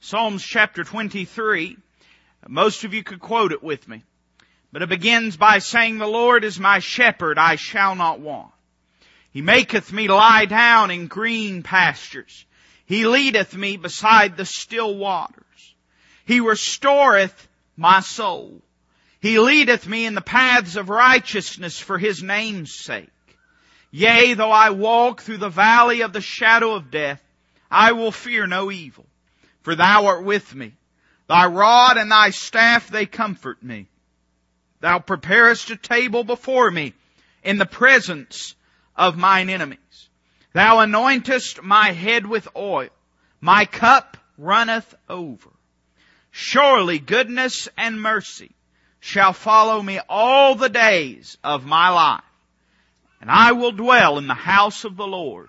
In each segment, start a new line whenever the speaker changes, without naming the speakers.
Psalms chapter 23. Most of you could quote it with me. But it begins by saying, The Lord is my shepherd, I shall not want. He maketh me lie down in green pastures. He leadeth me beside the still waters. He restoreth my soul. He leadeth me in the paths of righteousness for his name's sake. Yea, though I walk through the valley of the shadow of death, I will fear no evil, for thou art with me. Thy rod and thy staff, they comfort me. Thou preparest a table before me in the presence of mine enemies. Thou anointest my head with oil. My cup runneth over. Surely goodness and mercy shall follow me all the days of my life. And I will dwell in the house of the Lord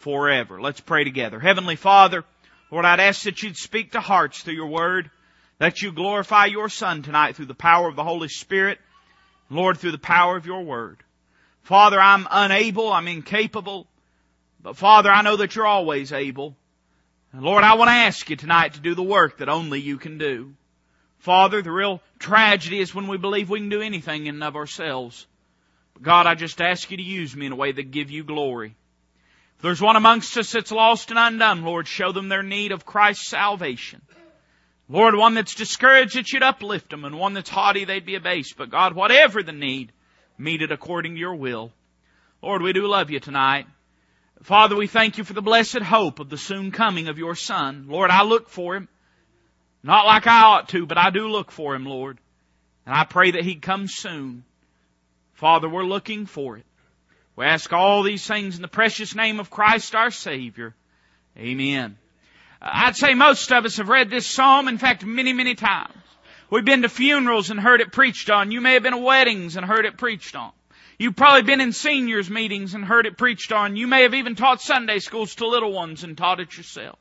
forever. Let's pray together. Heavenly Father, Lord, I'd ask that you'd speak to hearts through your word, that you glorify your Son tonight through the power of the Holy Spirit, Lord, through the power of your word. Father, I'm unable, I'm incapable, but Father, I know that you're always able. And Lord, I want to ask you tonight to do the work that only you can do. Father, the real tragedy is when we believe we can do anything in and of ourselves. But God, I just ask you to use me in a way that give you glory. If there's one amongst us that's lost and undone, Lord, show them their need of Christ's salvation. Lord, one that's discouraged that you'd uplift them, and one that's haughty they'd be abased. But God, whatever the need, meet it according to your will. Lord, we do love you tonight. Father, we thank you for the blessed hope of the soon coming of your Son. Lord, I look for him. Not like I ought to, but I do look for him, Lord. And I pray that he'd come soon. Father, we're looking for it. We ask all these things in the precious name of Christ our Savior. Amen. I'd say most of us have read this psalm, in fact, many, many times. We've been to funerals and heard it preached on. You may have been to weddings and heard it preached on. You've probably been in seniors meetings and heard it preached on. You may have even taught Sunday schools to little ones and taught it yourself.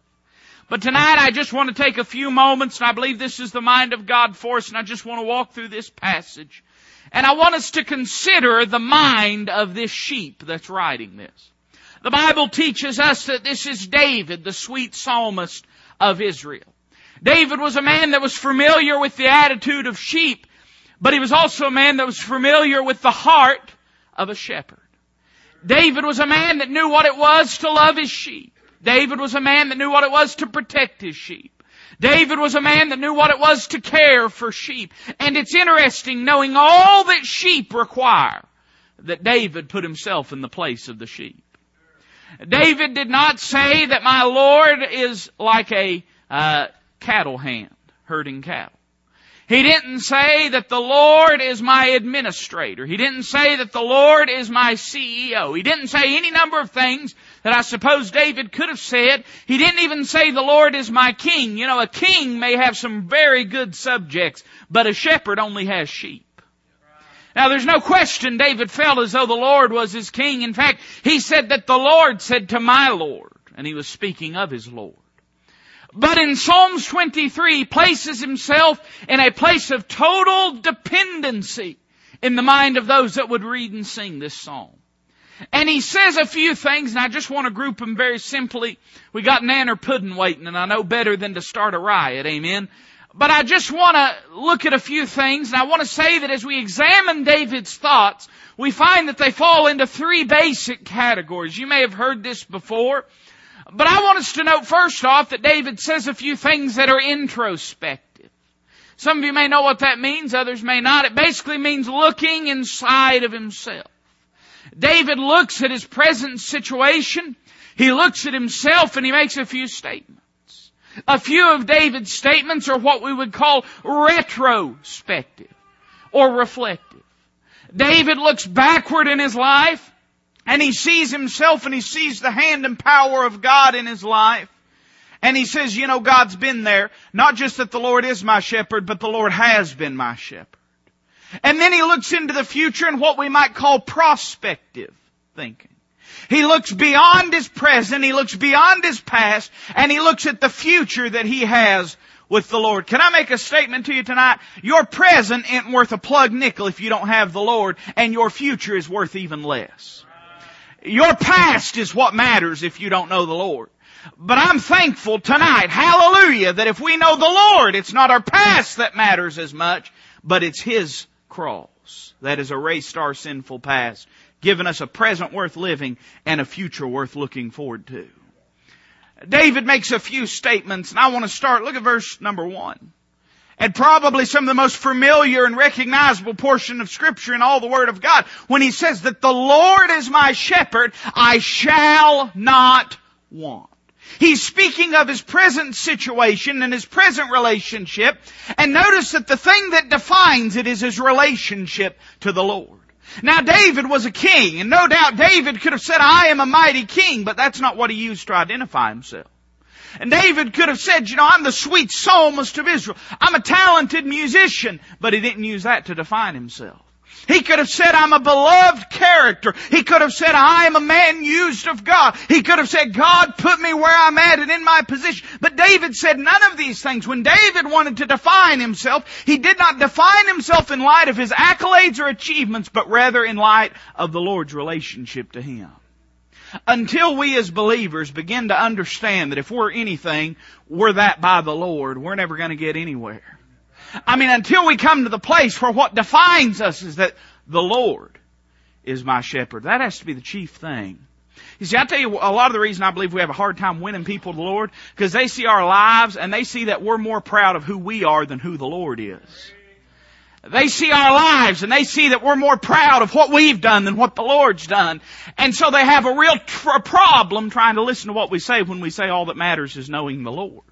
But tonight I just want to take a few moments and I believe this is the mind of God for us and I just want to walk through this passage. And I want us to consider the mind of this sheep that's riding this. The Bible teaches us that this is David, the sweet psalmist of Israel. David was a man that was familiar with the attitude of sheep, but he was also a man that was familiar with the heart of a shepherd. David was a man that knew what it was to love his sheep. David was a man that knew what it was to protect his sheep. David was a man that knew what it was to care for sheep. And it's interesting knowing all that sheep require that David put himself in the place of the sheep. David did not say that my Lord is like a uh, cattle hand herding cattle. He didn't say that the Lord is my administrator. He didn't say that the Lord is my CEO. He didn't say any number of things that I suppose David could have said. He didn't even say the Lord is my king. You know, a king may have some very good subjects, but a shepherd only has sheep. Now there's no question David felt as though the Lord was his king. In fact, he said that the Lord said to my Lord, and he was speaking of his Lord. But in Psalms 23, he places himself in a place of total dependency in the mind of those that would read and sing this psalm. And he says a few things, and I just want to group them very simply. We got nanner pudding waiting, and I know better than to start a riot, amen. But I just want to look at a few things, and I want to say that as we examine David's thoughts, we find that they fall into three basic categories. You may have heard this before, but I want us to note first off that David says a few things that are introspective. Some of you may know what that means, others may not. It basically means looking inside of himself. David looks at his present situation. He looks at himself and he makes a few statements. A few of David's statements are what we would call retrospective or reflective. David looks backward in his life and he sees himself and he sees the hand and power of God in his life. And he says, you know, God's been there. Not just that the Lord is my shepherd, but the Lord has been my shepherd. And then he looks into the future in what we might call prospective thinking. He looks beyond his present, he looks beyond his past, and he looks at the future that he has with the Lord. Can I make a statement to you tonight? Your present ain't worth a plug nickel if you don't have the Lord, and your future is worth even less. Your past is what matters if you don't know the Lord. But I'm thankful tonight, hallelujah, that if we know the Lord, it's not our past that matters as much, but it's His cross that has erased our sinful past, given us a present worth living and a future worth looking forward to. David makes a few statements and I want to start, look at verse number one. And probably some of the most familiar and recognizable portion of scripture in all the Word of God when he says that the Lord is my shepherd, I shall not want. He's speaking of his present situation and his present relationship. And notice that the thing that defines it is his relationship to the Lord. Now David was a king, and no doubt David could have said, I am a mighty king, but that's not what he used to identify himself. And David could have said, you know, I'm the sweet psalmist of Israel. I'm a talented musician, but he didn't use that to define himself. He could have said, I'm a beloved character. He could have said, I am a man used of God. He could have said, God put me where I'm at and in my position. But David said none of these things. When David wanted to define himself, he did not define himself in light of his accolades or achievements, but rather in light of the Lord's relationship to him. Until we as believers begin to understand that if we're anything, we're that by the Lord, we're never going to get anywhere. I mean, until we come to the place where what defines us is that the Lord is my shepherd. That has to be the chief thing. You see, I tell you, a lot of the reason I believe we have a hard time winning people to the Lord, because they see our lives and they see that we're more proud of who we are than who the Lord is. They see our lives and they see that we're more proud of what we've done than what the Lord's done. And so they have a real tr- problem trying to listen to what we say when we say all that matters is knowing the Lord.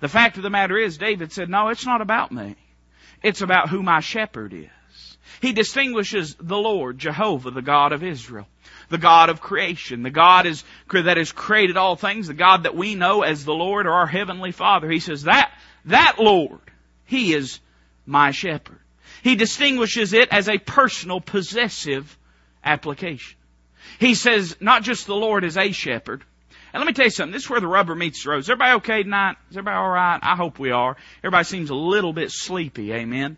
The fact of the matter is, David said, no, it's not about me. It's about who my shepherd is. He distinguishes the Lord, Jehovah, the God of Israel, the God of creation, the God is, that has created all things, the God that we know as the Lord or our Heavenly Father. He says that, that Lord, He is my shepherd. He distinguishes it as a personal, possessive application. He says not just the Lord is a shepherd, and let me tell you something. This is where the rubber meets the road. Is everybody okay tonight? Is everybody all right? I hope we are. Everybody seems a little bit sleepy. Amen.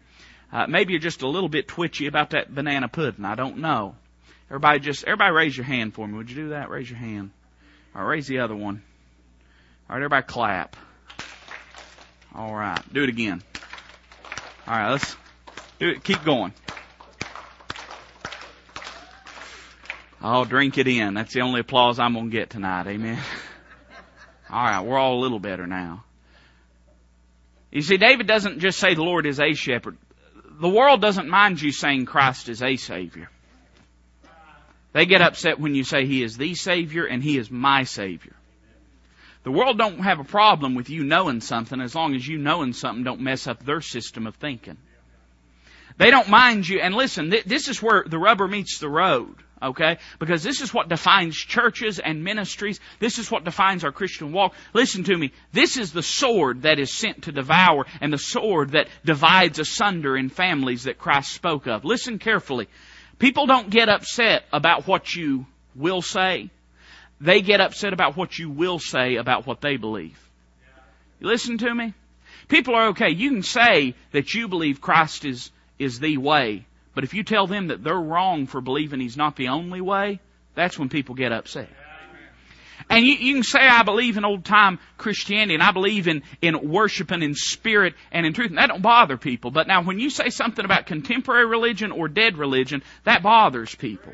Uh, maybe you're just a little bit twitchy about that banana pudding. I don't know. Everybody just, everybody raise your hand for me. Would you do that? Raise your hand. All right, raise the other one. All right, everybody clap. All right, do it again. All right, let's. Keep going. I'll drink it in. That's the only applause I'm going to get tonight. Amen. All right, we're all a little better now. You see, David doesn't just say the Lord is a shepherd. The world doesn't mind you saying Christ is a Savior. They get upset when you say He is the Savior and He is my Savior. The world don't have a problem with you knowing something as long as you knowing something don't mess up their system of thinking. They don't mind you, and listen, this is where the rubber meets the road. Okay? Because this is what defines churches and ministries. This is what defines our Christian walk. Listen to me. This is the sword that is sent to devour and the sword that divides asunder in families that Christ spoke of. Listen carefully. People don't get upset about what you will say. They get upset about what you will say about what they believe. You listen to me? People are okay. You can say that you believe Christ is, is the way, but if you tell them that they're wrong for believing He's not the only way, that's when people get upset. And you, you, can say, I believe in old time Christianity and I believe in, in worshiping in spirit and in truth. And that don't bother people. But now when you say something about contemporary religion or dead religion, that bothers people.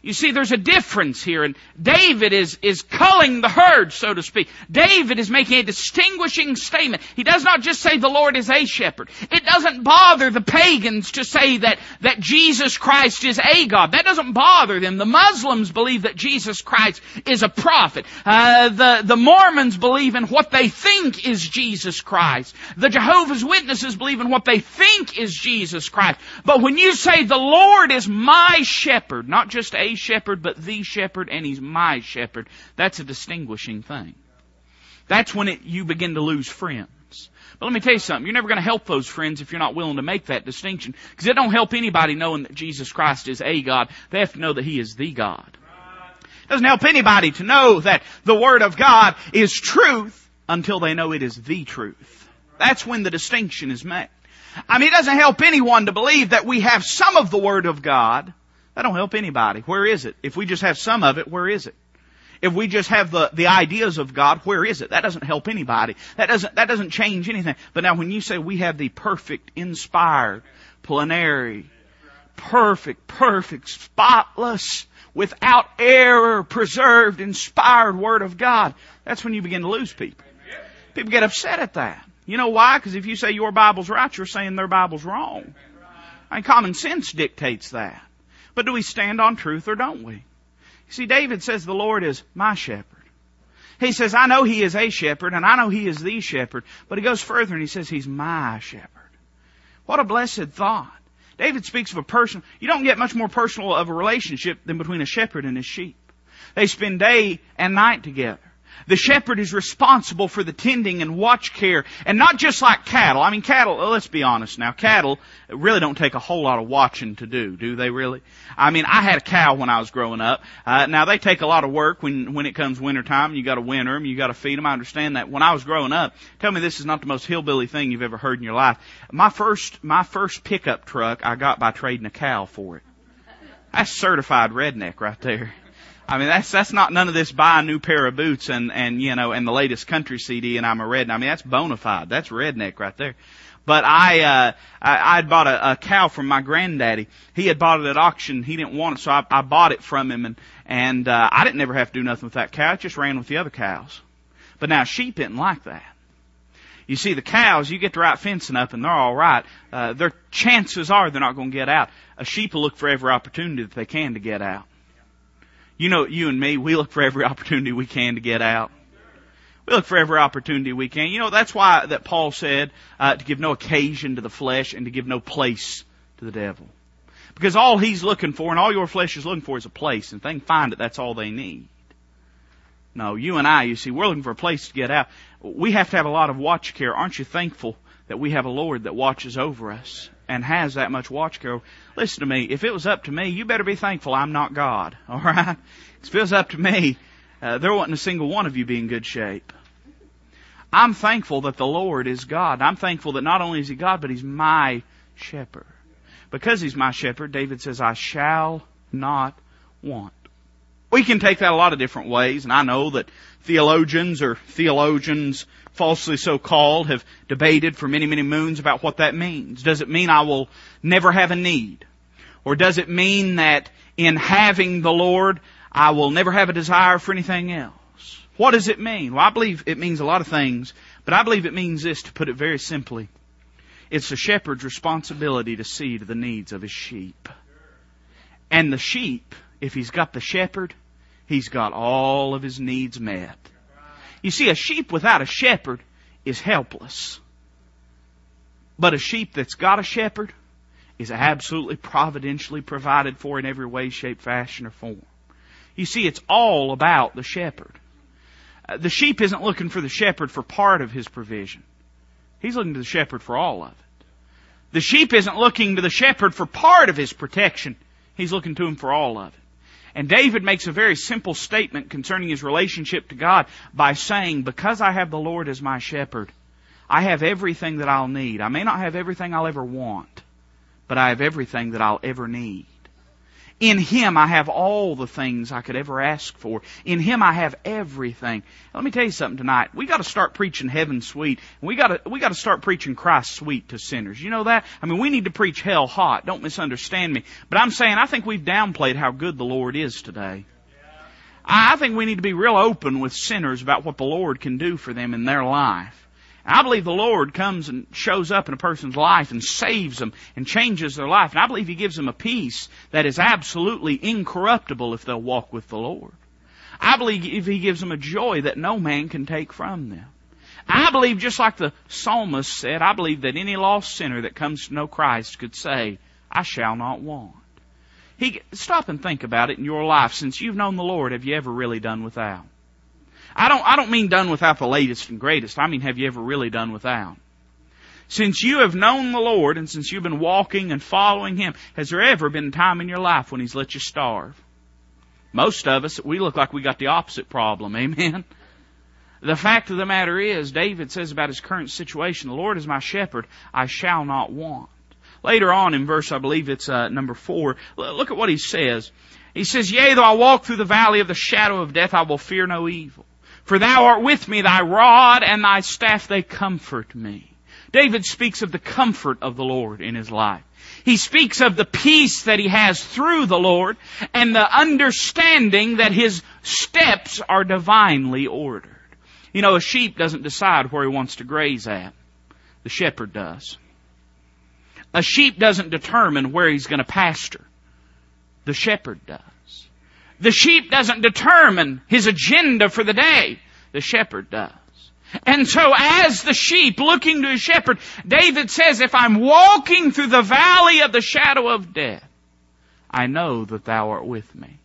You see, there's a difference here, and David is, is culling the herd, so to speak. David is making a distinguishing statement. He does not just say the Lord is a shepherd. It doesn't bother the pagans to say that, that Jesus Christ is a God. That doesn't bother them. The Muslims believe that Jesus Christ is a prophet. Uh, the, the Mormons believe in what they think is Jesus Christ. The Jehovah's Witnesses believe in what they think is Jesus Christ. But when you say the Lord is my shepherd, not just a shepherd, but the shepherd, and he's my shepherd. That's a distinguishing thing. That's when it, you begin to lose friends. But let me tell you something. You're never going to help those friends if you're not willing to make that distinction. Because it don't help anybody knowing that Jesus Christ is a God. They have to know that He is the God. It doesn't help anybody to know that the Word of God is truth until they know it is the truth. That's when the distinction is made. I mean, it doesn't help anyone to believe that we have some of the Word of God that don't help anybody. Where is it? If we just have some of it, where is it? If we just have the, the ideas of God, where is it? That doesn't help anybody. That doesn't, that doesn't change anything. But now when you say we have the perfect, inspired, plenary, perfect, perfect, spotless, without error, preserved, inspired Word of God, that's when you begin to lose people. People get upset at that. You know why? Because if you say your Bible's right, you're saying their Bible's wrong. Mean, common sense dictates that. But do we stand on truth or don't we? You see, David says the Lord is my shepherd. He says, I know He is a shepherd and I know He is the shepherd, but He goes further and He says He's my shepherd. What a blessed thought. David speaks of a person, you don't get much more personal of a relationship than between a shepherd and his sheep. They spend day and night together. The shepherd is responsible for the tending and watch care, and not just like cattle. I mean, cattle, let's be honest now, cattle really don't take a whole lot of watching to do, do they really? I mean, I had a cow when I was growing up. Uh, now they take a lot of work when, when it comes wintertime. You gotta winter them, you gotta feed them. I understand that. When I was growing up, tell me this is not the most hillbilly thing you've ever heard in your life. My first, my first pickup truck I got by trading a cow for it. That's certified redneck right there. I mean, that's, that's not none of this buy a new pair of boots and, and, you know, and the latest country CD and I'm a redneck. I mean, that's bona fide. That's redneck right there. But I, uh, I, I'd bought a, a cow from my granddaddy. He had bought it at auction. He didn't want it, so I, I bought it from him and, and, uh, I didn't never have to do nothing with that cow. It just ran with the other cows. But now sheep didn't like that. You see, the cows, you get the right fencing up and they're alright. Uh, their chances are they're not going to get out. A sheep will look for every opportunity that they can to get out. You know, you and me, we look for every opportunity we can to get out. We look for every opportunity we can. You know, that's why that Paul said uh, to give no occasion to the flesh and to give no place to the devil. Because all he's looking for and all your flesh is looking for is a place. And if they can find it, that's all they need. No, you and I, you see, we're looking for a place to get out. We have to have a lot of watch care. Aren't you thankful that we have a Lord that watches over us and has that much watch care? Listen to me. If it was up to me, you better be thankful I'm not God. All right? If it was up to me, uh, there wasn't a single one of you be in good shape. I'm thankful that the Lord is God. I'm thankful that not only is He God, but He's my shepherd. Because He's my shepherd, David says, I shall not want. We can take that a lot of different ways, and I know that theologians or theologians falsely so called have debated for many, many moons about what that means. Does it mean I will never have a need? Or does it mean that in having the Lord, I will never have a desire for anything else? What does it mean? Well, I believe it means a lot of things, but I believe it means this to put it very simply. It's the shepherd's responsibility to see to the needs of his sheep. And the sheep, if he's got the shepherd, he's got all of his needs met. You see, a sheep without a shepherd is helpless. But a sheep that's got a shepherd is absolutely providentially provided for in every way, shape, fashion, or form. You see, it's all about the shepherd. Uh, the sheep isn't looking for the shepherd for part of his provision. He's looking to the shepherd for all of it. The sheep isn't looking to the shepherd for part of his protection. He's looking to him for all of it. And David makes a very simple statement concerning his relationship to God by saying, because I have the Lord as my shepherd, I have everything that I'll need. I may not have everything I'll ever want, but I have everything that I'll ever need. In Him I have all the things I could ever ask for. In Him I have everything. Let me tell you something tonight. We gotta start preaching heaven sweet. We gotta, we gotta start preaching Christ sweet to sinners. You know that? I mean, we need to preach hell hot. Don't misunderstand me. But I'm saying I think we've downplayed how good the Lord is today. I think we need to be real open with sinners about what the Lord can do for them in their life. I believe the Lord comes and shows up in a person's life and saves them and changes their life. And I believe He gives them a peace that is absolutely incorruptible if they'll walk with the Lord. I believe if He gives them a joy that no man can take from them. I believe just like the psalmist said, I believe that any lost sinner that comes to know Christ could say, I shall not want. He, stop and think about it in your life. Since you've known the Lord, have you ever really done without? I don't, I don't mean done without the latest and greatest. I mean, have you ever really done without? Since you have known the Lord and since you've been walking and following Him, has there ever been a time in your life when He's let you starve? Most of us, we look like we got the opposite problem. Amen. The fact of the matter is, David says about his current situation, the Lord is my shepherd, I shall not want. Later on in verse, I believe it's uh, number four, look at what he says. He says, Yea, though I walk through the valley of the shadow of death, I will fear no evil. For thou art with me, thy rod and thy staff, they comfort me. David speaks of the comfort of the Lord in his life. He speaks of the peace that he has through the Lord and the understanding that his steps are divinely ordered. You know, a sheep doesn't decide where he wants to graze at. The shepherd does. A sheep doesn't determine where he's going to pasture. The shepherd does. The sheep doesn't determine his agenda for the day. The shepherd does. And so as the sheep looking to a shepherd, David says, if I'm walking through the valley of the shadow of death, I know that thou art with me.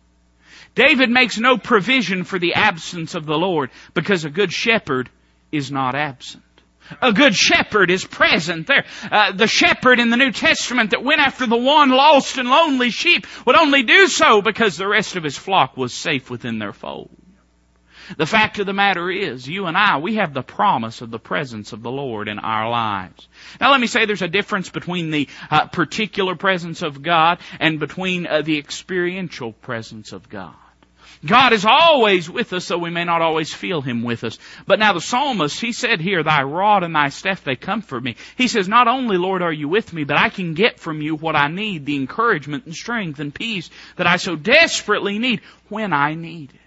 David makes no provision for the absence of the Lord because a good shepherd is not absent. A good shepherd is present there. Uh, the shepherd in the New Testament that went after the one lost and lonely sheep would only do so because the rest of his flock was safe within their fold. The fact of the matter is, you and I, we have the promise of the presence of the Lord in our lives. Now let me say there's a difference between the uh, particular presence of God and between uh, the experiential presence of God. God is always with us, though we may not always feel Him with us. But now the psalmist, he said here, Thy rod and Thy staff, they comfort me. He says, not only, Lord, are you with me, but I can get from you what I need, the encouragement and strength and peace that I so desperately need when I need it.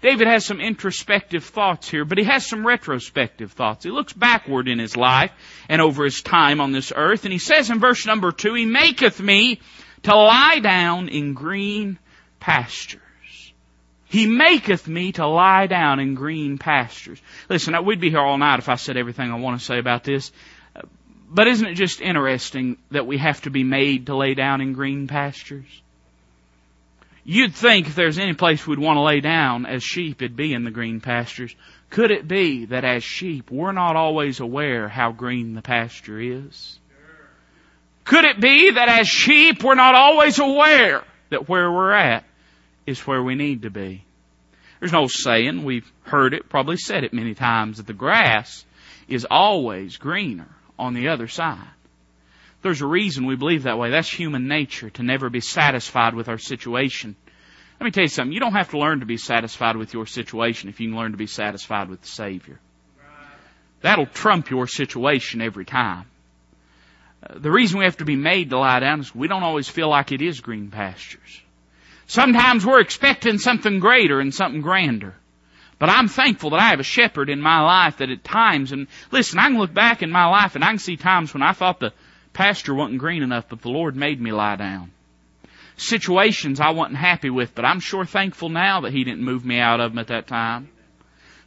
David has some introspective thoughts here, but he has some retrospective thoughts. He looks backward in his life and over his time on this earth, and he says in verse number two, He maketh me to lie down in green pastures. He maketh me to lie down in green pastures. Listen, we'd be here all night if I said everything I want to say about this. But isn't it just interesting that we have to be made to lay down in green pastures? You'd think if there's any place we'd want to lay down as sheep, it'd be in the green pastures. Could it be that as sheep, we're not always aware how green the pasture is? Could it be that as sheep, we're not always aware that where we're at is where we need to be? There's no saying, we've heard it, probably said it many times, that the grass is always greener on the other side. There's a reason we believe that way. That's human nature, to never be satisfied with our situation. Let me tell you something. You don't have to learn to be satisfied with your situation if you can learn to be satisfied with the Savior. That'll trump your situation every time. Uh, the reason we have to be made to lie down is we don't always feel like it is green pastures. Sometimes we're expecting something greater and something grander. But I'm thankful that I have a shepherd in my life that at times, and listen, I can look back in my life and I can see times when I thought the pasture wasn't green enough, but the Lord made me lie down. Situations I wasn't happy with, but I'm sure thankful now that He didn't move me out of them at that time.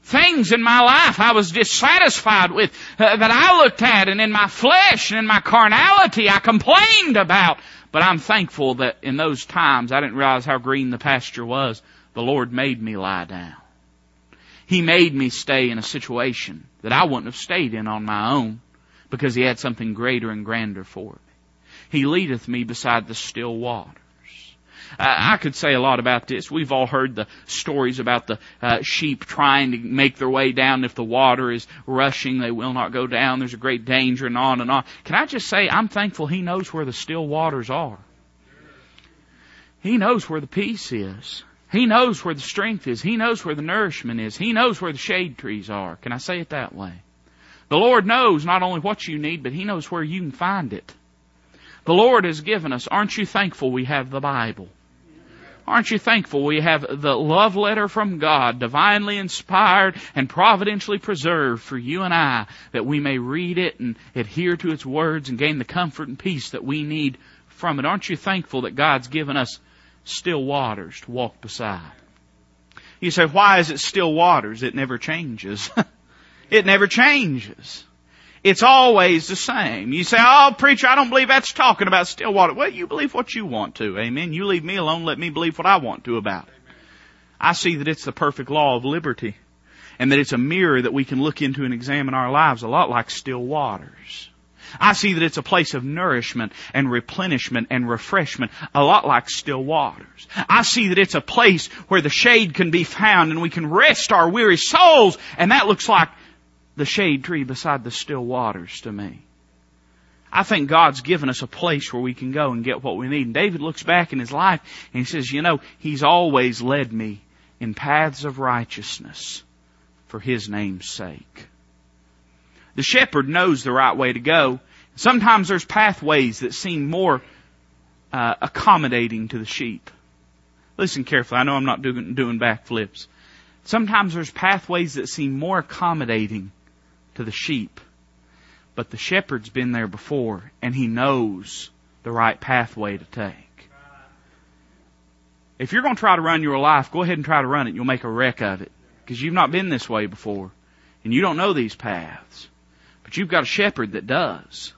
Things in my life I was dissatisfied with uh, that I looked at and in my flesh and in my carnality I complained about. But I'm thankful that in those times I didn't realize how green the pasture was. The Lord made me lie down. He made me stay in a situation that I wouldn't have stayed in on my own because he had something greater and grander for me. He leadeth me beside the still waters. I could say a lot about this. We've all heard the stories about the uh, sheep trying to make their way down. If the water is rushing, they will not go down. There's a great danger and on and on. Can I just say, I'm thankful He knows where the still waters are. He knows where the peace is. He knows where the strength is. He knows where the nourishment is. He knows where the shade trees are. Can I say it that way? The Lord knows not only what you need, but He knows where you can find it. The Lord has given us. Aren't you thankful we have the Bible? Aren't you thankful we have the love letter from God, divinely inspired and providentially preserved for you and I, that we may read it and adhere to its words and gain the comfort and peace that we need from it? Aren't you thankful that God's given us still waters to walk beside? You say, why is it still waters? It never changes. It never changes. It's always the same. You say, oh preacher, I don't believe that's talking about still water. Well, you believe what you want to. Amen. You leave me alone, let me believe what I want to about it. I see that it's the perfect law of liberty and that it's a mirror that we can look into and examine our lives a lot like still waters. I see that it's a place of nourishment and replenishment and refreshment, a lot like still waters. I see that it's a place where the shade can be found and we can rest our weary souls, and that looks like the shade tree beside the still waters to me. I think God's given us a place where we can go and get what we need. And David looks back in his life and he says, you know, He's always led me in paths of righteousness for His name's sake. The shepherd knows the right way to go. Sometimes there's pathways that seem more uh, accommodating to the sheep. Listen carefully. I know I'm not doing, doing backflips. Sometimes there's pathways that seem more accommodating to the sheep. But the shepherd's been there before and he knows the right pathway to take. If you're going to try to run your life, go ahead and try to run it. You'll make a wreck of it. Because you've not been this way before. And you don't know these paths. But you've got a shepherd that does.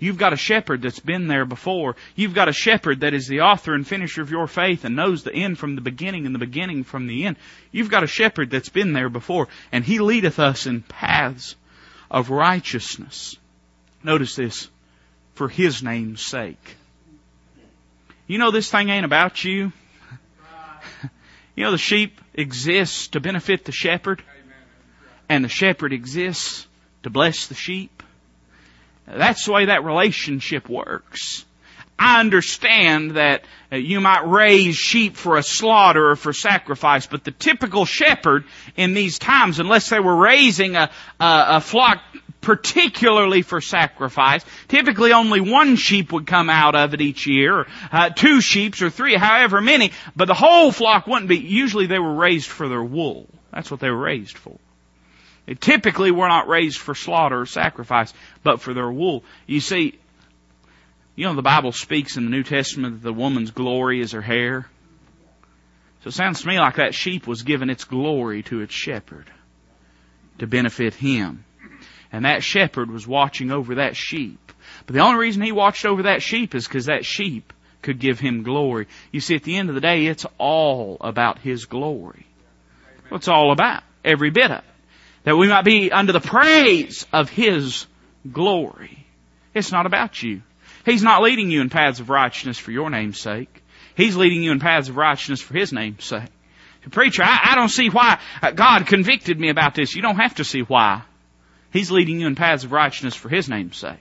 You've got a shepherd that's been there before. You've got a shepherd that is the author and finisher of your faith and knows the end from the beginning and the beginning from the end. You've got a shepherd that's been there before and he leadeth us in paths of righteousness. Notice this, for his name's sake. You know this thing ain't about you. you know the sheep exists to benefit the shepherd and the shepherd exists to bless the sheep. That's the way that relationship works. I understand that uh, you might raise sheep for a slaughter or for sacrifice, but the typical shepherd in these times, unless they were raising a, a, a flock particularly for sacrifice. Typically only one sheep would come out of it each year, or uh, two sheep or three, however many, but the whole flock wouldn't be. Usually they were raised for their wool. That's what they were raised for. They typically were not raised for slaughter or sacrifice, but for their wool. You see, you know the Bible speaks in the New Testament that the woman's glory is her hair. So it sounds to me like that sheep was given its glory to its shepherd to benefit him. And that shepherd was watching over that sheep. But the only reason he watched over that sheep is because that sheep could give him glory. You see, at the end of the day, it's all about his glory. What's all about? Every bit of it. That we might be under the praise of his glory. It's not about you. He's not leading you in paths of righteousness for your name's sake. He's leading you in paths of righteousness for his name's sake. Preacher, I, I don't see why uh, God convicted me about this. You don't have to see why. He's leading you in paths of righteousness for His name's sake.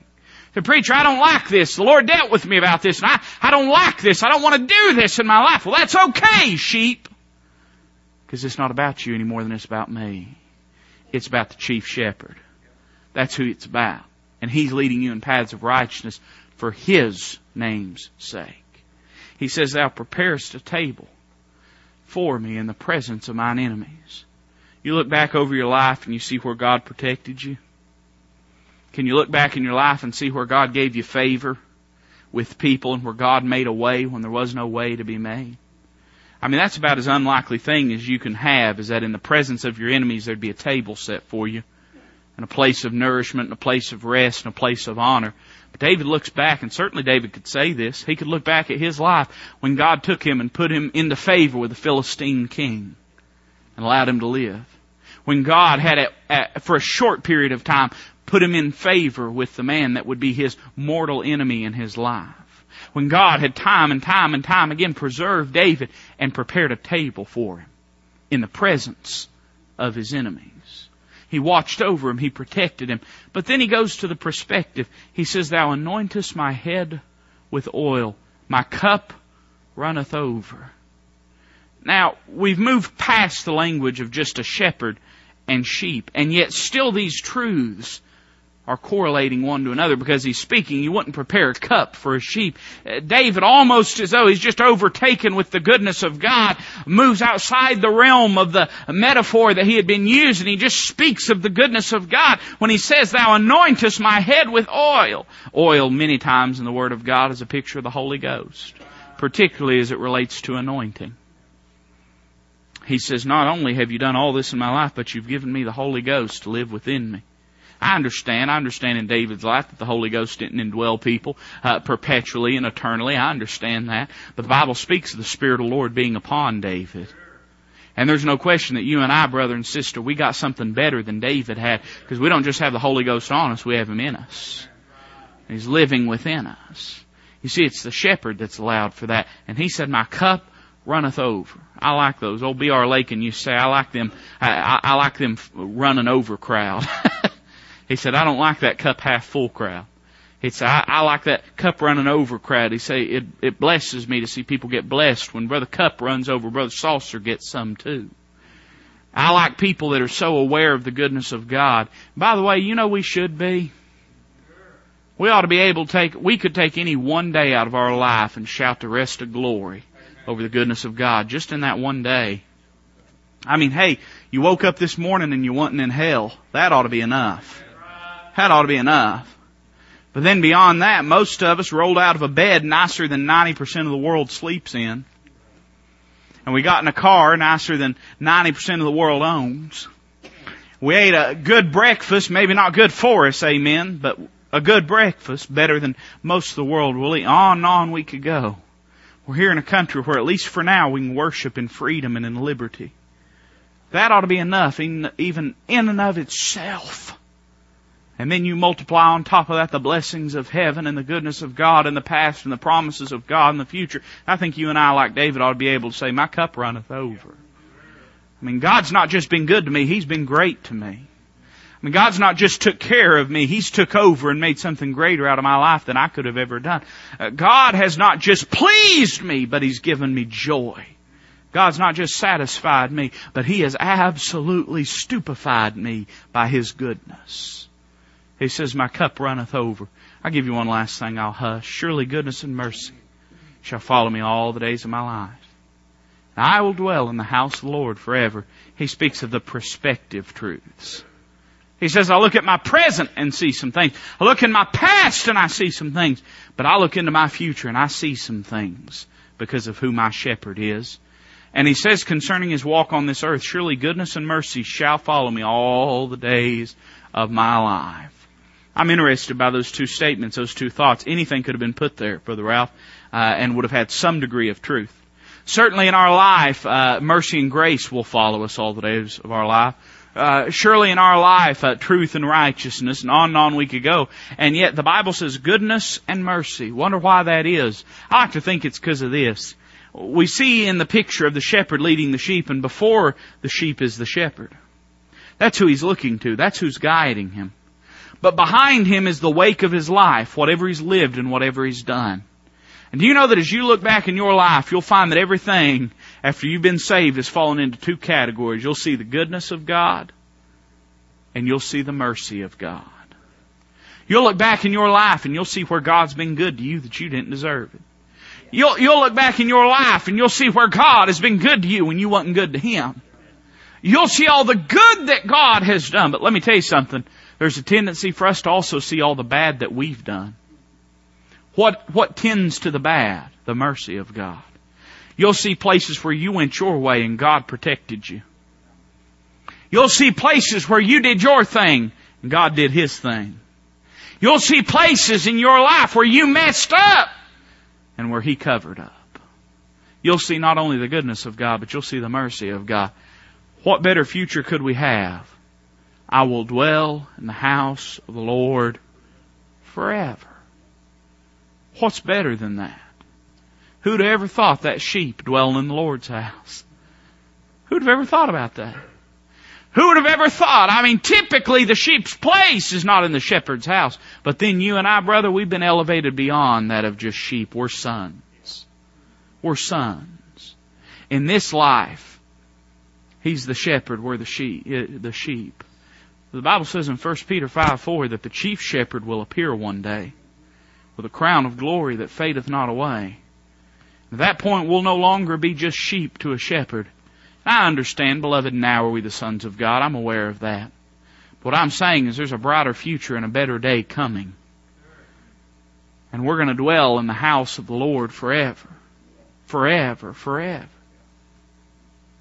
The preacher, I don't like this. The Lord dealt with me about this and I, I don't like this. I don't want to do this in my life. Well, that's okay, sheep. Because it's not about you any more than it's about me. It's about the chief shepherd. That's who it's about. And He's leading you in paths of righteousness for His name's sake. He says, Thou preparest a table for me in the presence of mine enemies. You look back over your life and you see where God protected you? Can you look back in your life and see where God gave you favor with people and where God made a way when there was no way to be made? I mean, that's about as unlikely thing as you can have is that in the presence of your enemies there'd be a table set for you and a place of nourishment and a place of rest and a place of honor. David looks back, and certainly David could say this. He could look back at his life when God took him and put him into favor with the Philistine king and allowed him to live when God had, a, a, for a short period of time, put him in favor with the man that would be his mortal enemy in his life. When God had time and time and time again preserved David and prepared a table for him in the presence of his enemies. He watched over him, he protected him. But then he goes to the perspective. He says, Thou anointest my head with oil, my cup runneth over. Now, we've moved past the language of just a shepherd and sheep. And yet still these truths are correlating one to another because he's speaking. You wouldn't prepare a cup for a sheep. Uh, David, almost as though he's just overtaken with the goodness of God, moves outside the realm of the metaphor that he had been using. He just speaks of the goodness of God when he says, Thou anointest my head with oil. Oil, many times in the Word of God, is a picture of the Holy Ghost, particularly as it relates to anointing he says, not only have you done all this in my life, but you've given me the Holy Ghost to live within me. I understand. I understand in David's life that the Holy Ghost didn't indwell people uh, perpetually and eternally. I understand that. But the Bible speaks of the Spirit of the Lord being upon David. And there's no question that you and I, brother and sister, we got something better than David had because we don't just have the Holy Ghost on us, we have Him in us. He's living within us. You see, it's the shepherd that's allowed for that. And he said, my cup runneth over. I like those. Old B.R. Lakin used to say, I like them, I, I, I like them running over crowd. he said, I don't like that cup half full crowd. It's I, I like that cup running over crowd. He say it it blesses me to see people get blessed when Brother Cup runs over, Brother Saucer gets some too. I like people that are so aware of the goodness of God. By the way, you know we should be. We ought to be able to take, we could take any one day out of our life and shout the rest of glory over the goodness of God just in that one day. I mean, hey, you woke up this morning and you wasn't in hell. That ought to be enough. That ought to be enough. But then beyond that, most of us rolled out of a bed nicer than 90% of the world sleeps in. And we got in a car nicer than 90% of the world owns. We ate a good breakfast, maybe not good for us, amen, but a good breakfast, better than most of the world will eat. On and on we could go. We're here in a country where at least for now we can worship in freedom and in liberty. That ought to be enough, even in and of itself. And then you multiply on top of that the blessings of heaven and the goodness of God in the past and the promises of God in the future. I think you and I, like David, ought to be able to say, my cup runneth over. I mean, God's not just been good to me, He's been great to me. I mean, God's not just took care of me, He's took over and made something greater out of my life than I could have ever done. Uh, God has not just pleased me, but He's given me joy. God's not just satisfied me, but He has absolutely stupefied me by His goodness. He says, my cup runneth over. I'll give you one last thing, I'll hush. Surely goodness and mercy shall follow me all the days of my life. And I will dwell in the house of the Lord forever. He speaks of the prospective truths. He says, I look at my present and see some things. I look in my past and I see some things. But I look into my future and I see some things because of who my shepherd is. And he says concerning his walk on this earth, surely goodness and mercy shall follow me all the days of my life. I'm interested by those two statements, those two thoughts. Anything could have been put there, Brother Ralph, uh, and would have had some degree of truth. Certainly in our life, uh, mercy and grace will follow us all the days of our life. Uh, surely in our life, uh, truth and righteousness, and on and on we could go. And yet the Bible says goodness and mercy. Wonder why that is. I like to think it's because of this. We see in the picture of the shepherd leading the sheep, and before the sheep is the shepherd. That's who he's looking to. That's who's guiding him. But behind him is the wake of his life, whatever he's lived and whatever he's done. And do you know that as you look back in your life, you'll find that everything after you've been saved has fallen into two categories. You'll see the goodness of God and you'll see the mercy of God. You'll look back in your life and you'll see where God's been good to you that you didn't deserve it. You'll, you'll look back in your life and you'll see where God has been good to you when you wasn't good to Him. You'll see all the good that God has done. But let me tell you something. There's a tendency for us to also see all the bad that we've done. What, what tends to the bad? The mercy of God. You'll see places where you went your way and God protected you. You'll see places where you did your thing and God did His thing. You'll see places in your life where you messed up and where He covered up. You'll see not only the goodness of God, but you'll see the mercy of God. What better future could we have I will dwell in the house of the Lord forever. What's better than that? Who'd ever thought that sheep dwelling in the Lord's house? Who'd have ever thought about that? Who would have ever thought? I mean, typically the sheep's place is not in the shepherd's house. But then you and I, brother, we've been elevated beyond that of just sheep. We're sons. We're sons. In this life, He's the shepherd, we're eh, the sheep, the sheep. The Bible says in 1 Peter 5 4 that the chief shepherd will appear one day with a crown of glory that fadeth not away. At that point, we'll no longer be just sheep to a shepherd. I understand, beloved, now are we the sons of God. I'm aware of that. But What I'm saying is there's a brighter future and a better day coming. And we're going to dwell in the house of the Lord forever. Forever, forever.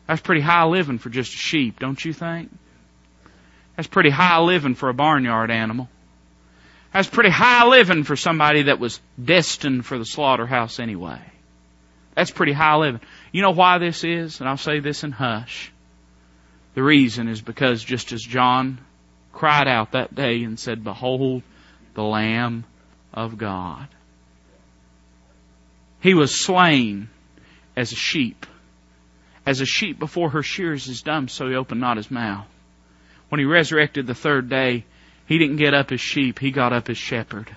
That's pretty high living for just a sheep, don't you think? That's pretty high living for a barnyard animal. That's pretty high living for somebody that was destined for the slaughterhouse anyway. That's pretty high living. You know why this is? And I'll say this in hush. The reason is because just as John cried out that day and said, Behold the Lamb of God. He was slain as a sheep. As a sheep before her shears is dumb, so he opened not his mouth. When he resurrected the third day, he didn't get up as sheep, he got up as shepherd.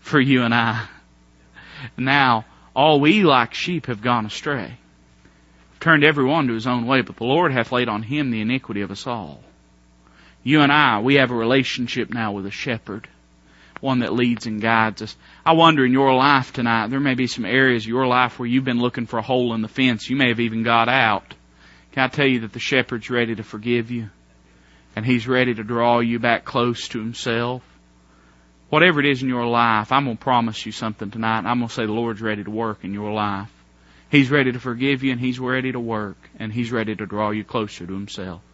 for you and I. Now, all we like sheep have gone astray, turned every one to his own way, but the Lord hath laid on him the iniquity of us all. You and I, we have a relationship now with a shepherd, one that leads and guides us. I wonder in your life tonight, there may be some areas of your life where you've been looking for a hole in the fence. You may have even got out. Can I tell you that the shepherd's ready to forgive you? And he's ready to draw you back close to himself. Whatever it is in your life, I'm going to promise you something tonight. I'm going to say the Lord's ready to work in your life. He's ready to forgive you and He's ready to work and He's ready to draw you closer to Himself.